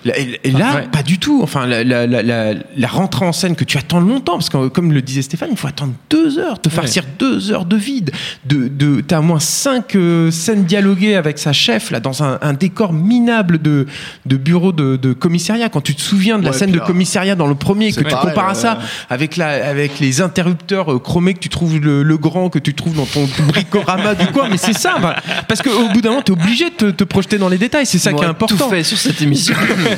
Et, et là, Ouais. pas du tout. Enfin, la, la, la, la, la rentrée en scène que tu attends longtemps, parce que comme le disait Stéphane, il faut attendre deux heures, te farcir deux heures de vide. De, de, t'as au moins cinq euh, scènes dialoguées avec sa chef là dans un, un décor minable de, de bureau de, de commissariat. Quand tu te souviens de la Ouais, scène de là, commissariat dans le premier, que tu pareil, compares à ça ouais. avec la, avec les interrupteurs euh, chromés que tu trouves le, le grand que tu trouves dans ton bricorama du coin, mais c'est ça. bah, parce qu'au bout d'un moment, t'es obligé de te, te projeter dans les détails. C'est ça On qui est important. tout fait sur cette émission.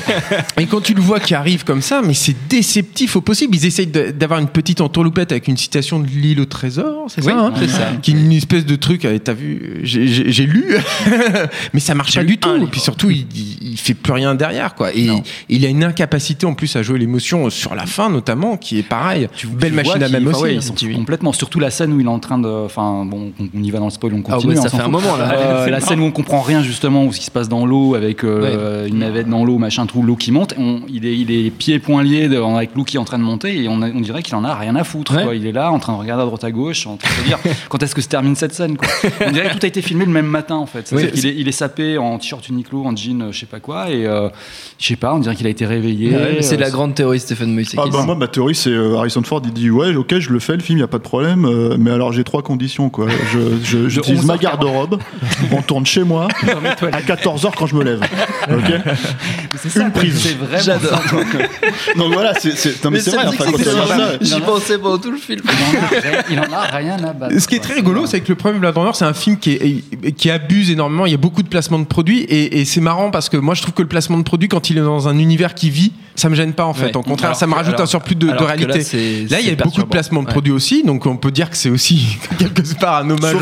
Et quand tu le vois qui arrive comme ça, mais c'est déceptif au possible. Ils essayent d'avoir une petite entourloupette avec une citation de l'île au trésor, c'est Oui, ça, hein c'est ça. Qui est une espèce de truc, euh, t'as vu, j'ai- lu, mais ça marche pas du tout. Et puis surtout, il, il, il fait plus rien derrière, quoi. Et Non. il a une incapacité en plus à jouer l'émotion sur la fin, notamment, qui est pareil. Belle Tu machine vois à même aussi. ouais, ils sont complètement. Surtout la scène où il est en train de. Enfin, bon, on, on y va dans le spoil, on Ah continue. ouais, on ça s'en fait un fout. moment là. Euh, C'est la scène où on comprend rien justement, où ce qui se passe dans l'eau avec euh, une navette dans l'eau, machin, trou, l'eau qui monte. On- il, est, il est pieds et poings liés de- avec l'eau qui est en train de monter et on, a- on dirait qu'il en a rien à foutre. Ouais. quoi. Il est là en train de regarder à droite à gauche, en train de se dire quand est-ce que se termine cette scène. Quoi. On dirait que tout a été filmé le même matin en fait. Qu'il est, il est sapé en t-shirt Uniqlo, en jean, euh, je sais pas quoi, et euh, je sais pas, on dirait qu'il a été réveillé. Ouais, c'est euh, la grande théorie Stéphane Moïse. Ah bah moi ma théorie c'est euh, Harrison Ford il dit ouais ok je le fais le film y a pas de problème euh, mais alors j'ai trois conditions quoi je j'utilise 11 ma garde-robe on tourne chez moi à 14h quand je me lève ok c'est ça, une prise. C'est vraiment J'adore. ça. donc voilà c'est non mais, c'est vrai enfin, J'y pensais pendant tout le film. Il en a rien- il en a rien à battre. Ce qui est très rigolo, c'est que le premier Blade Runner, c'est un film qui, est, qui abuse énormément. Il y a beaucoup de placements de produits et, et c'est marrant parce que moi, je trouve que le placement de produits, quand il est dans un univers qui vit, ça me gêne pas en fait. Ouais. Au contraire, Alors ça me rajoute alors- un surplus de, de réalité. là, il y a beaucoup de placements de Ouais. produits aussi, donc on peut dire que c'est aussi quelque part un hommage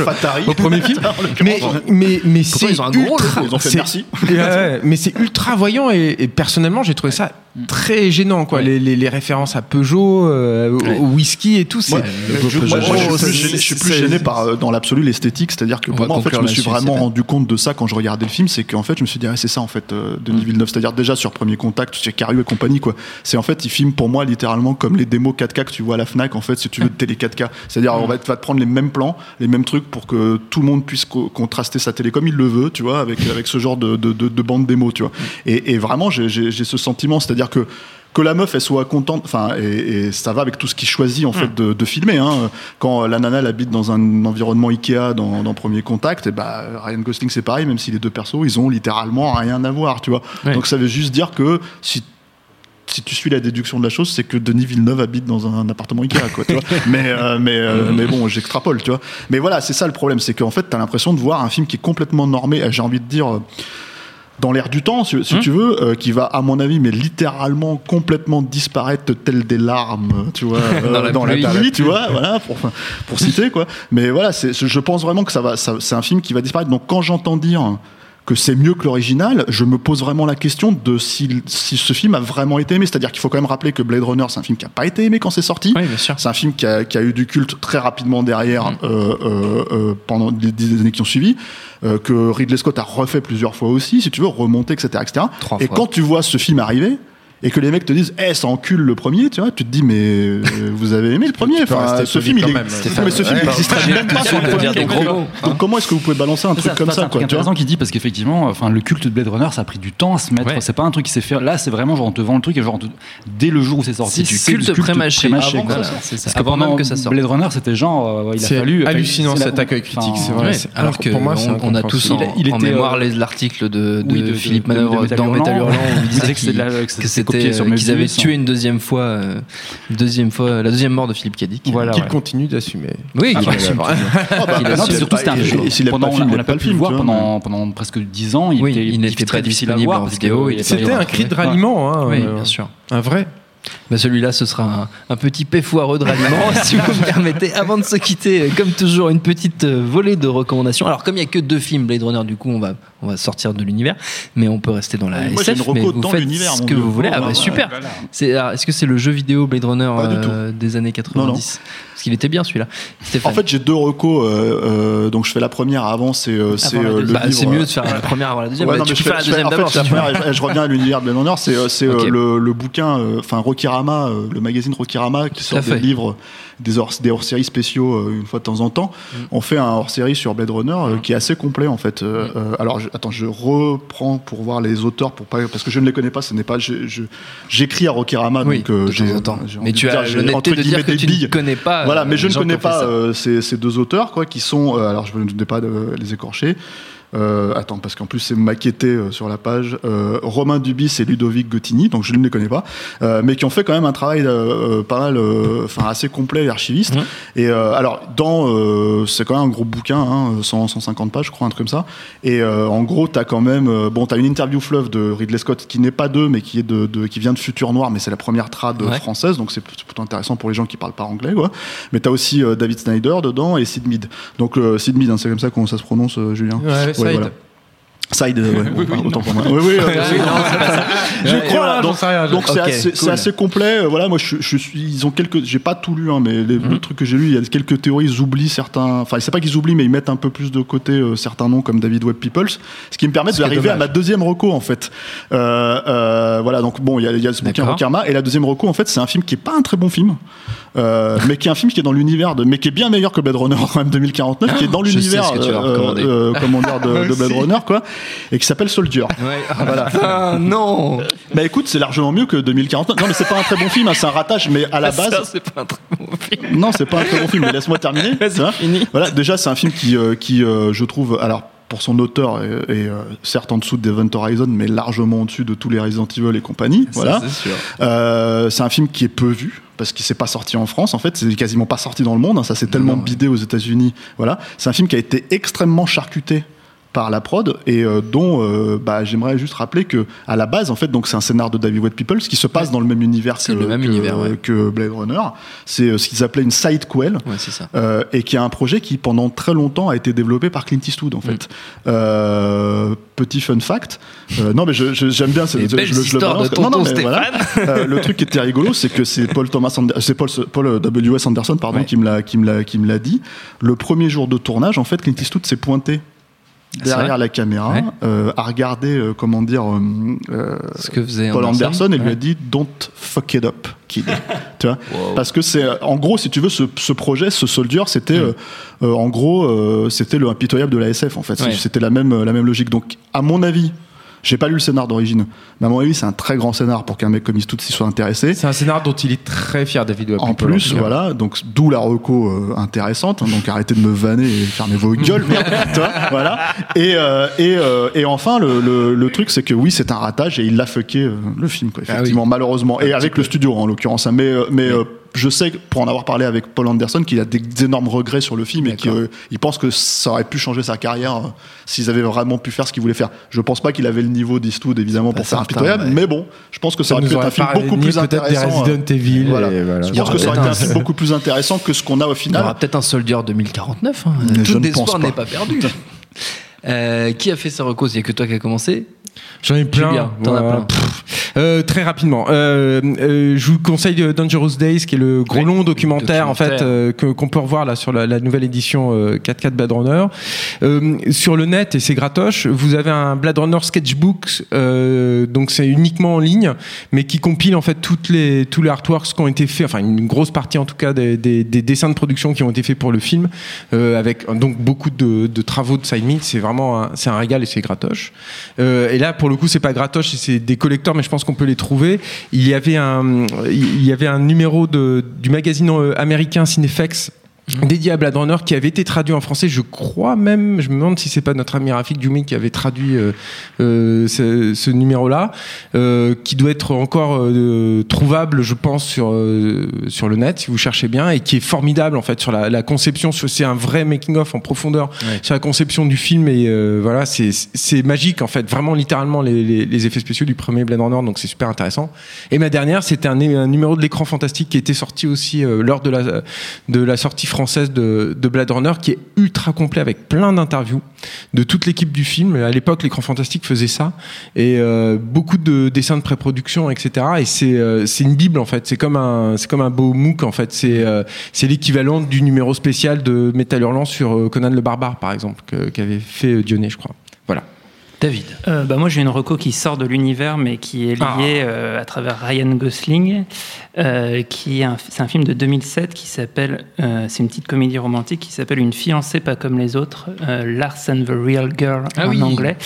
au premier film. Mais, mais, mais c'est ultra- logo, ils ont fait c'est- merci. Ouais, ouais, mais c'est ultra voyant et, et personnellement, j'ai trouvé ça très gênant, quoi. Les, les- les références à Peugeot, euh, au- Ouais. au whisky et tout. c'est- Moi, je, moi, moi, je suis plus gêné, je suis plus c'est- gêné par euh, dans l'absolu l'esthétique, c'est-à-dire que pour moi en fait je me suis vraiment rendu compte de ça quand je regardais le film, c'est qu'en fait je me suis dit ah, c'est ça en fait euh, Denis Villeneuve, c'est-à-dire déjà sur Premier Contact, chez Cario et compagnie quoi. C'est en fait il filme pour moi littéralement comme les démos 4K que tu vois à la Fnac en fait si tu veux de télé 4K, c'est-à-dire on va te, va te prendre les mêmes plans, les mêmes trucs pour que tout le monde puisse co- contraster sa télé comme il le veut, tu vois, avec avec ce genre de de, de, de bande démo, tu vois. Et, et vraiment j'ai ce sentiment, c'est-à-dire que que la meuf elle soit contente enfin et, et ça va avec tout ce qu'il choisit en fait de, de filmer hein. quand la nana elle habite dans un environnement Ikea dans, dans Premier Contact et bah Ryan Gosling c'est pareil même si les deux persos ils ont littéralement rien à voir tu vois donc ça veut juste dire que si si tu suis la déduction de la chose, c'est que Denis Villeneuve habite dans un appartement Ikea, quoi, tu vois. Mais, euh, mais, euh, mais bon, j'extrapole, tu vois. Mais voilà, c'est ça le problème, c'est qu'en fait, t'as l'impression de voir un film qui est complètement normé, j'ai envie de dire, euh, dans l'air du temps, si, si tu veux, euh, qui va, à mon avis, mais littéralement complètement disparaître tel des larmes, tu vois, euh, Dans la dans la pluie. pluie, tu vois, voilà, pour, pour citer, quoi. Mais voilà, c'est, je pense vraiment que ça va, c'est un film qui va disparaître. Donc quand j'entends dire que c'est mieux que l'original, je me pose vraiment la question de si, si ce film a vraiment été aimé. C'est-à-dire qu'il faut quand même rappeler que Blade Runner, c'est un film qui n'a pas été aimé quand c'est sorti. Oui, bien sûr. C'est un film qui a, qui a eu du culte très rapidement derrière, euh, euh, euh, pendant les dix années qui ont suivi, euh, que Ridley Scott a refait plusieurs fois aussi, si tu veux, remonter, etc. etc. Trois et fois. quand tu vois ce film arriver, et que les mecs te disent, eh, ça encule le premier, tu vois, tu te dis, mais euh, vous avez aimé le premier Enfin, ce film, il quand est... même. Non, mais ce film n'existerait même pas sur le premier. Donc, gros euh, donc comment est-ce que vous pouvez balancer un C'est truc ça, comme c'est ça, vois intéressant qu'il dit parce qu'effectivement, enfin, le culte de Blade Runner, ça a pris du temps à se mettre. Ouais. C'est pas un truc qui s'est fait. Là, c'est vraiment genre on te vend le truc et genre te- dès le jour où c'est sorti, C'est du culte pré-mâché. pré-mâché, Avant quoi. que ça sorte, c'est ça. Parce que Avant pendant même que ça sorte. Blade Runner, c'était genre euh, il a C'est fallu. hallucinant, c'est la- cet accueil critique, c'est vrai. C'est- alors que pour moi, c'est on, a tous en, mémoire euh, l'article de, Philippe Manœuvre dans Métal Hurlant où il disait disait que c'était copié sur euh, qu'ils avaient tué une deuxième fois, euh, deuxième fois, la deuxième mort de Philippe Cadic. Voilà, Qu'il ouais. continue d'assumer. Oui, qu'il assume. surtout, c'était un film. on n'a pas pu le voir pendant, presque 10 ans. Il était, très pas difficile à voir en vidéo, C'était un cri de ralliement, hein, Oui, euh, bien sûr. un vrai. Bah, Celui-là, ce sera un, un petit paix foireux de ralliement, si vous me permettez. Avant de se quitter, euh, comme toujours, une petite euh, volée de recommandations. Alors, comme il n'y a que deux films Blade Runner, du coup, on va on va sortir de l'univers, mais on peut rester dans la Moi, j'ai SF. une mais vous dans faites ce que vous voulez. Ah, bah, super. voilà. Alors, est-ce que c'est le jeu vidéo Blade Runner euh, des années 90 Parce qu'il était bien celui-là. En fait, j'ai deux recos. euh, euh, donc, je fais la première avant. C'est le. Bah, c'est mieux de faire la première avant la deuxième. Ouais, Bah, non, tu je fais- la deuxième en fait, d'abord. je reviens à l'univers de Blade Runner. C'est le, bouquin, enfin Rokirama, euh, le magazine Rokirama qui sort des livres, des hors- des hors-séries spéciaux euh, une fois de temps en temps. Mm. On fait un hors-série sur Blade Runner euh, qui est assez complet en fait. Mm. alors, je- attends, je reprends pour voir les auteurs pour pas parce que je ne les connais pas. Ce n'est pas. J'écris à Rokirama, Oui, donc j'ai- Mais tu as l'honnêteté entre de dire guillemets, que tu ne connais pas. Voilà, mais je ne connais pas ces, deux auteurs, quoi, qui sont. alors, je ne vais pas de- les écorcher. Euh, attends, parce qu'en plus c'est maquetté euh, sur la page. Euh, Romain Dubis et Ludovic Gottini, donc je ne les connais pas, euh, mais qui ont fait quand même un travail euh, euh, pas mal, euh, enfin assez complet et archiviste. Mhm. Et euh, alors, dans, euh, c'est quand même un gros bouquin, hein, 100, 150 pages, je crois, un truc comme ça. Et euh, en gros, t'as quand même, bon, t'as une interview fleuve de Ridley Scott qui n'est pas d'eux, mais qui est de, de- qui vient de Futur Noir, mais c'est la première trad Ouais. française, donc c'est plutôt intéressant pour les gens qui parlent pas anglais, quoi. Mais t'as aussi David Snyder dedans et Sid Mead. Donc euh, Sid Mead, hein, c'est comme ça qu'on ça se prononce, Julien? Ouais, Side. Side, euh, ouais, bon, autant pour moi. Oui, oui, euh, je Ouais, crois. voilà, donc je- c'est Ok, assez, cool. assez complet. Euh, Voilà, moi je, je suis. Ils ont quelques. J'ai pas tout lu, hein, mais les, Mhm. le truc que j'ai lu, il y a quelques théories. Ils oublient certains. Enfin, c'est pas qu'ils oublient, mais ils mettent un peu plus de côté euh, certains noms comme David Webb Peoples, ce qui me permet d'arriver à ma deuxième reco en fait. Euh, euh, voilà, donc bon, il y a, il y a ce bouquin. Rokarma et la deuxième reco en fait, c'est un film qui est pas un très bon film. Euh, mais qui est un film qui est dans l'univers de, mais qui est bien meilleur que Blade Runner quand même 2049, qui est dans l'univers, euh, recommander. euh, comment dire, de, de Blade Runner quoi, et qui s'appelle Soldier. Ouais. Voilà. Ah, non Bah écoute, c'est largement mieux que 2049. Non, mais c'est pas un très bon film, hein, c'est un ratage, mais à la Ça, base. c'est pas un très bon film. Non, c'est pas un très bon film, mais laisse-moi terminer. Voilà, déjà, c'est un film qui, euh, qui euh, je trouve, alors, pour son auteur, est, est, euh, certes en dessous de Event Horizon, mais largement au-dessus de tous les Resident Evil et compagnie. Voilà. C'est. Euh, c'est un film qui est peu vu parce qu'il s'est pas sorti en France en fait c'est quasiment pas sorti dans le monde hein, ça s'est tellement non, ouais. bidé aux États-Unis voilà c'est un film qui a été extrêmement charcuté par la prod et euh, dont euh, bah, j'aimerais juste rappeler que à la base en fait donc c'est un scénar de David Wade Peoples qui se passe dans le même univers que, C'est le même que- univers, ouais. que Blade Runner c'est euh, ce qu'ils appelaient une side quel Ouais, c'est ça. euh, et qui est un projet qui pendant très longtemps a été développé par Clint Eastwood Mm. en fait. Euh, petit fun fact. Euh, non mais j'aime bien. Je- je- je le balance. Non, non, mais voilà. Le truc qui était rigolo, c'est que c'est Paul Thomas, c'est Paul, Paul W S Anderson pardon qui me l'a qui me l'a qui me l'a dit. Le premier jour de tournage, en fait, Clint Eastwood s'est pointé. Derrière la caméra, Ouais. euh, à regarder, euh, comment dire, euh, Ce que faisait Paul Anderson, et lui a dit Don't fuck it up, kid. tu vois? Wow. Parce que c'est, en gros, si tu veux, ce, ce projet, ce Soldier, c'était, Mm. en gros, c'était le impitoyable de la SF, en fait. Ouais. C'était la même, la même logique. Donc, à mon avis, j'ai pas lu le scénar d'origine, mais à mon avis, c'est un très grand scénar pour qu'un mec comme Eastwood s'y soit intéressé. C'est un scénar dont il est très fier, David Webb. En plus, voilà, donc d'où la reco euh, intéressante. hein, donc arrêtez de me vanner et fermez vos gueules, merde, tu vois, voilà. Et euh, et, euh, et enfin, le, le, le truc, c'est que oui, c'est un ratage et il l'a fucké euh, le film, quoi, Ah effectivement, malheureusement, et avec le studio en l'occurrence. hein, mais euh, mais euh, je sais, pour en avoir parlé avec Paul Anderson, qu'il a des, énormes regrets sur le film et qu'il pense que ça aurait pu changer sa carrière euh, s'ils avaient vraiment pu faire ce qu'ils voulaient faire. Je pense pas qu'il avait le niveau d'Eastwood, évidemment, pour faire impitoyable, ouais. mais bon, je pense que ça, Ça aurait nous pu être un film beaucoup plus peut-être des intéressant. euh, Resident Evil. voilà. voilà. je pense que ça aurait été un film beaucoup plus intéressant que ce qu'on a au Il y final. aura peut-être un Soldier 2049. Hein. Mais je Tout ne espoir pense pas. n'est pas perdu. Euh, qui a fait sa recose Il n'y a que toi qui a commencé. J'en ai plein. As. Euh, très rapidement, euh, euh, je vous conseille Dangerous Days, qui est le gros long documentaire, en fait que- qu'on peut revoir là sur la, la nouvelle édition euh, 4K Blade Runner. Sur le net et c'est gratoche. Vous avez un Blade Runner sketchbook, donc c'est uniquement en ligne, mais qui compile en fait toutes les tous les artworks qui ont été faits, enfin une grosse partie en tout cas des, des- des dessins de production qui ont été faits pour le film, avec donc beaucoup de, de travaux de meet. C'est vraiment un, c'est un régal et c'est et là, pour le coup, c'est pas gratoche, c'est des collecteurs, mais je pense qu'on peut les trouver. Il y avait un, il y avait un numéro de, du magazine euh, américain Cinefex dédié à Blade Runner qui avait été traduit en français je crois même je me demande si c'est pas notre ami Rafik Djoumi qui avait traduit euh, euh, ce, ce numéro là qui doit être encore euh, trouvable je pense sur euh, sur le net si vous cherchez bien et qui est formidable en fait sur la, la conception c'est un vrai making of en profondeur Ouais. sur la conception du film et euh, voilà c'est c'est magique en fait vraiment littéralement les, les, les effets spéciaux du premier Blade Runner donc c'est super intéressant et ma dernière c'était un, un numéro de l'écran fantastique qui était sorti aussi euh, lors de la de la sortie française française de, de Blade Runner qui est ultra complet avec plein d'interviews de toute l'équipe du film. À l'époque, l'écran fantastique faisait ça et euh, beaucoup de dessins de pré-production, etc. Et c'est euh, c'est une bible en fait. C'est comme un c'est comme un beau MOOC en fait. C'est euh, c'est l'équivalent du numéro spécial de Metal Hurlant sur Conan le Barbare par exemple qu'avait fait Dionnet, je crois. David. Euh, bah moi j'ai une reco qui sort de l'univers mais qui est liée euh, à travers Ryan Gosling euh, qui c'est un film de 2007 qui s'appelle c'est une petite comédie romantique qui s'appelle Une fiancée pas comme les autres Lars and the Real Girl Ah en oui, anglais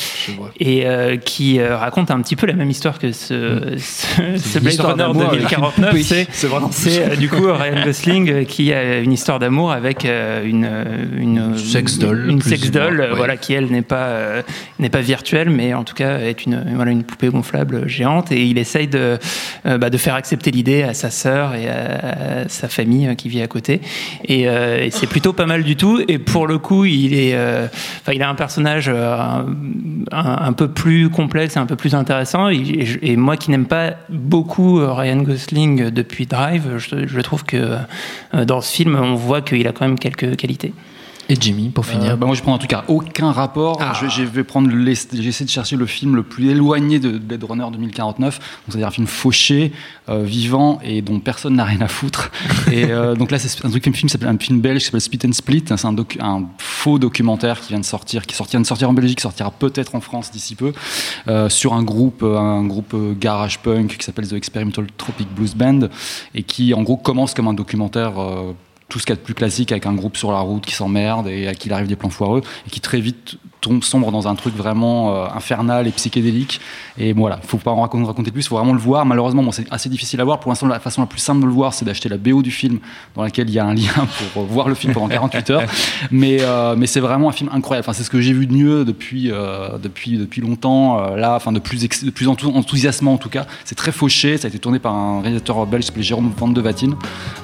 et qui raconte un petit peu la même histoire que ce, ce, ce une Blade Runner d'amour avec 2049 une poupée. c'est du coup Ryan Gosling qui a une histoire d'amour avec une une Sex doll, une sex doll ouais. voilà qui elle n'est pas n'est pas virtuelle mais en tout cas est une voilà une poupée gonflable géante. Et il essaye de euh, bah, faire accepter l'idée à sa sœur et à, sa famille euh, qui vit à côté. Et, euh, et c'est plutôt pas mal du tout. Et pour le coup il est enfin il a un personnage un, peu plus complexe et un peu plus intéressant. Et, moi qui n'aime pas beaucoup Ryan Gosling depuis Drive je, trouve que dans ce film on voit qu'il a quand même quelques qualités Et Jimmy, pour finir. Euh, bah, moi, je prends truc qui a aucun rapport. Ah. Je, je vais prendre essayé de chercher le film le plus éloigné de Blade Runner 2049. Donc, c'est-à-dire un film fauché, euh, vivant et dont personne n'a rien à foutre. et euh, donc là, c'est un truc, un film un film belge qui s'appelle Split and Split. C'est un, faux documentaire qui vient de sortir, qui sortira de sortir en Belgique, qui sortira peut-être en France d'ici peu, sur un groupe, un groupe garage punk qui s'appelle The Experimental Tropic Blues Band et qui, en gros, commence comme un documentaire. Tout ce qu'il y a de plus classique avec un groupe sur la route qui s'emmerde et à qui il arrive des plans foireux et qui très vite tombe sombre dans un truc vraiment euh, infernal et psychédélique. Et voilà faut pas en raconter, raconter plus faut vraiment le voir. Malheureusement bon, c'est assez difficile à voir. Pour l'instant la façon la plus simple de le voir c'est d'acheter la BO du film dans laquelle il y a un lien pour euh, voir le film pendant 48 heures. Mais, euh, mais c'est vraiment un film incroyable. Enfin, c'est ce que j'ai vu de mieux depuis, euh, depuis, depuis longtemps euh, là enfin de plus, de plus enthou- enthousiasmant en tout cas. C'est très fauché. Ça a été tourné par un réalisateur belge qui s'appelait Jérôme Van de Vatine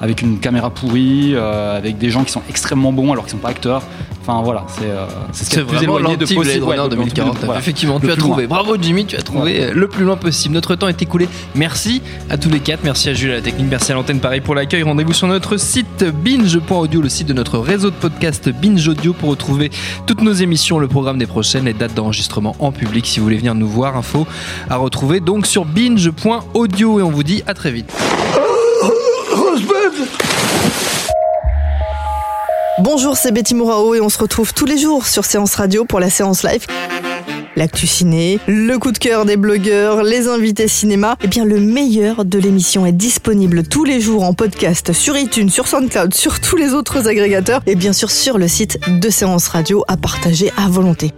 avec une caméra pourrie avec des gens qui sont extrêmement bons alors qu'ils sont pas acteurs. Enfin voilà c'est c'est ce vraiment éloigné de possible Blade ouais, Runner de- de- 2049. voilà. Effectivement, Le tu as trouvé. loin. Bravo Jimmy, tu as trouvé euh, le plus loin possible. Notre temps est écoulé. Merci à tous les quatre. Merci à Jules à la technique. Merci à l'antenne pareil pour l'accueil. Rendez-vous sur notre site binge.audio, le site de notre réseau de podcast Binge Audio pour retrouver toutes nos émissions, le programme des prochaines, les dates d'enregistrement en public. Si vous voulez venir nous voir, info à retrouver donc sur binge.audio. Et on vous dit à très vite. Bonjour, c'est Betty Mourao et on se retrouve tous les jours sur Séance Radio pour la séance live. L'actu ciné, le coup de cœur des blogueurs, les invités cinéma, et bien le meilleur de l'émission est disponible tous les jours en podcast sur iTunes, sur SoundCloud, sur tous les autres agrégateurs et bien sûr sur le site de Séance Radio à partager à volonté.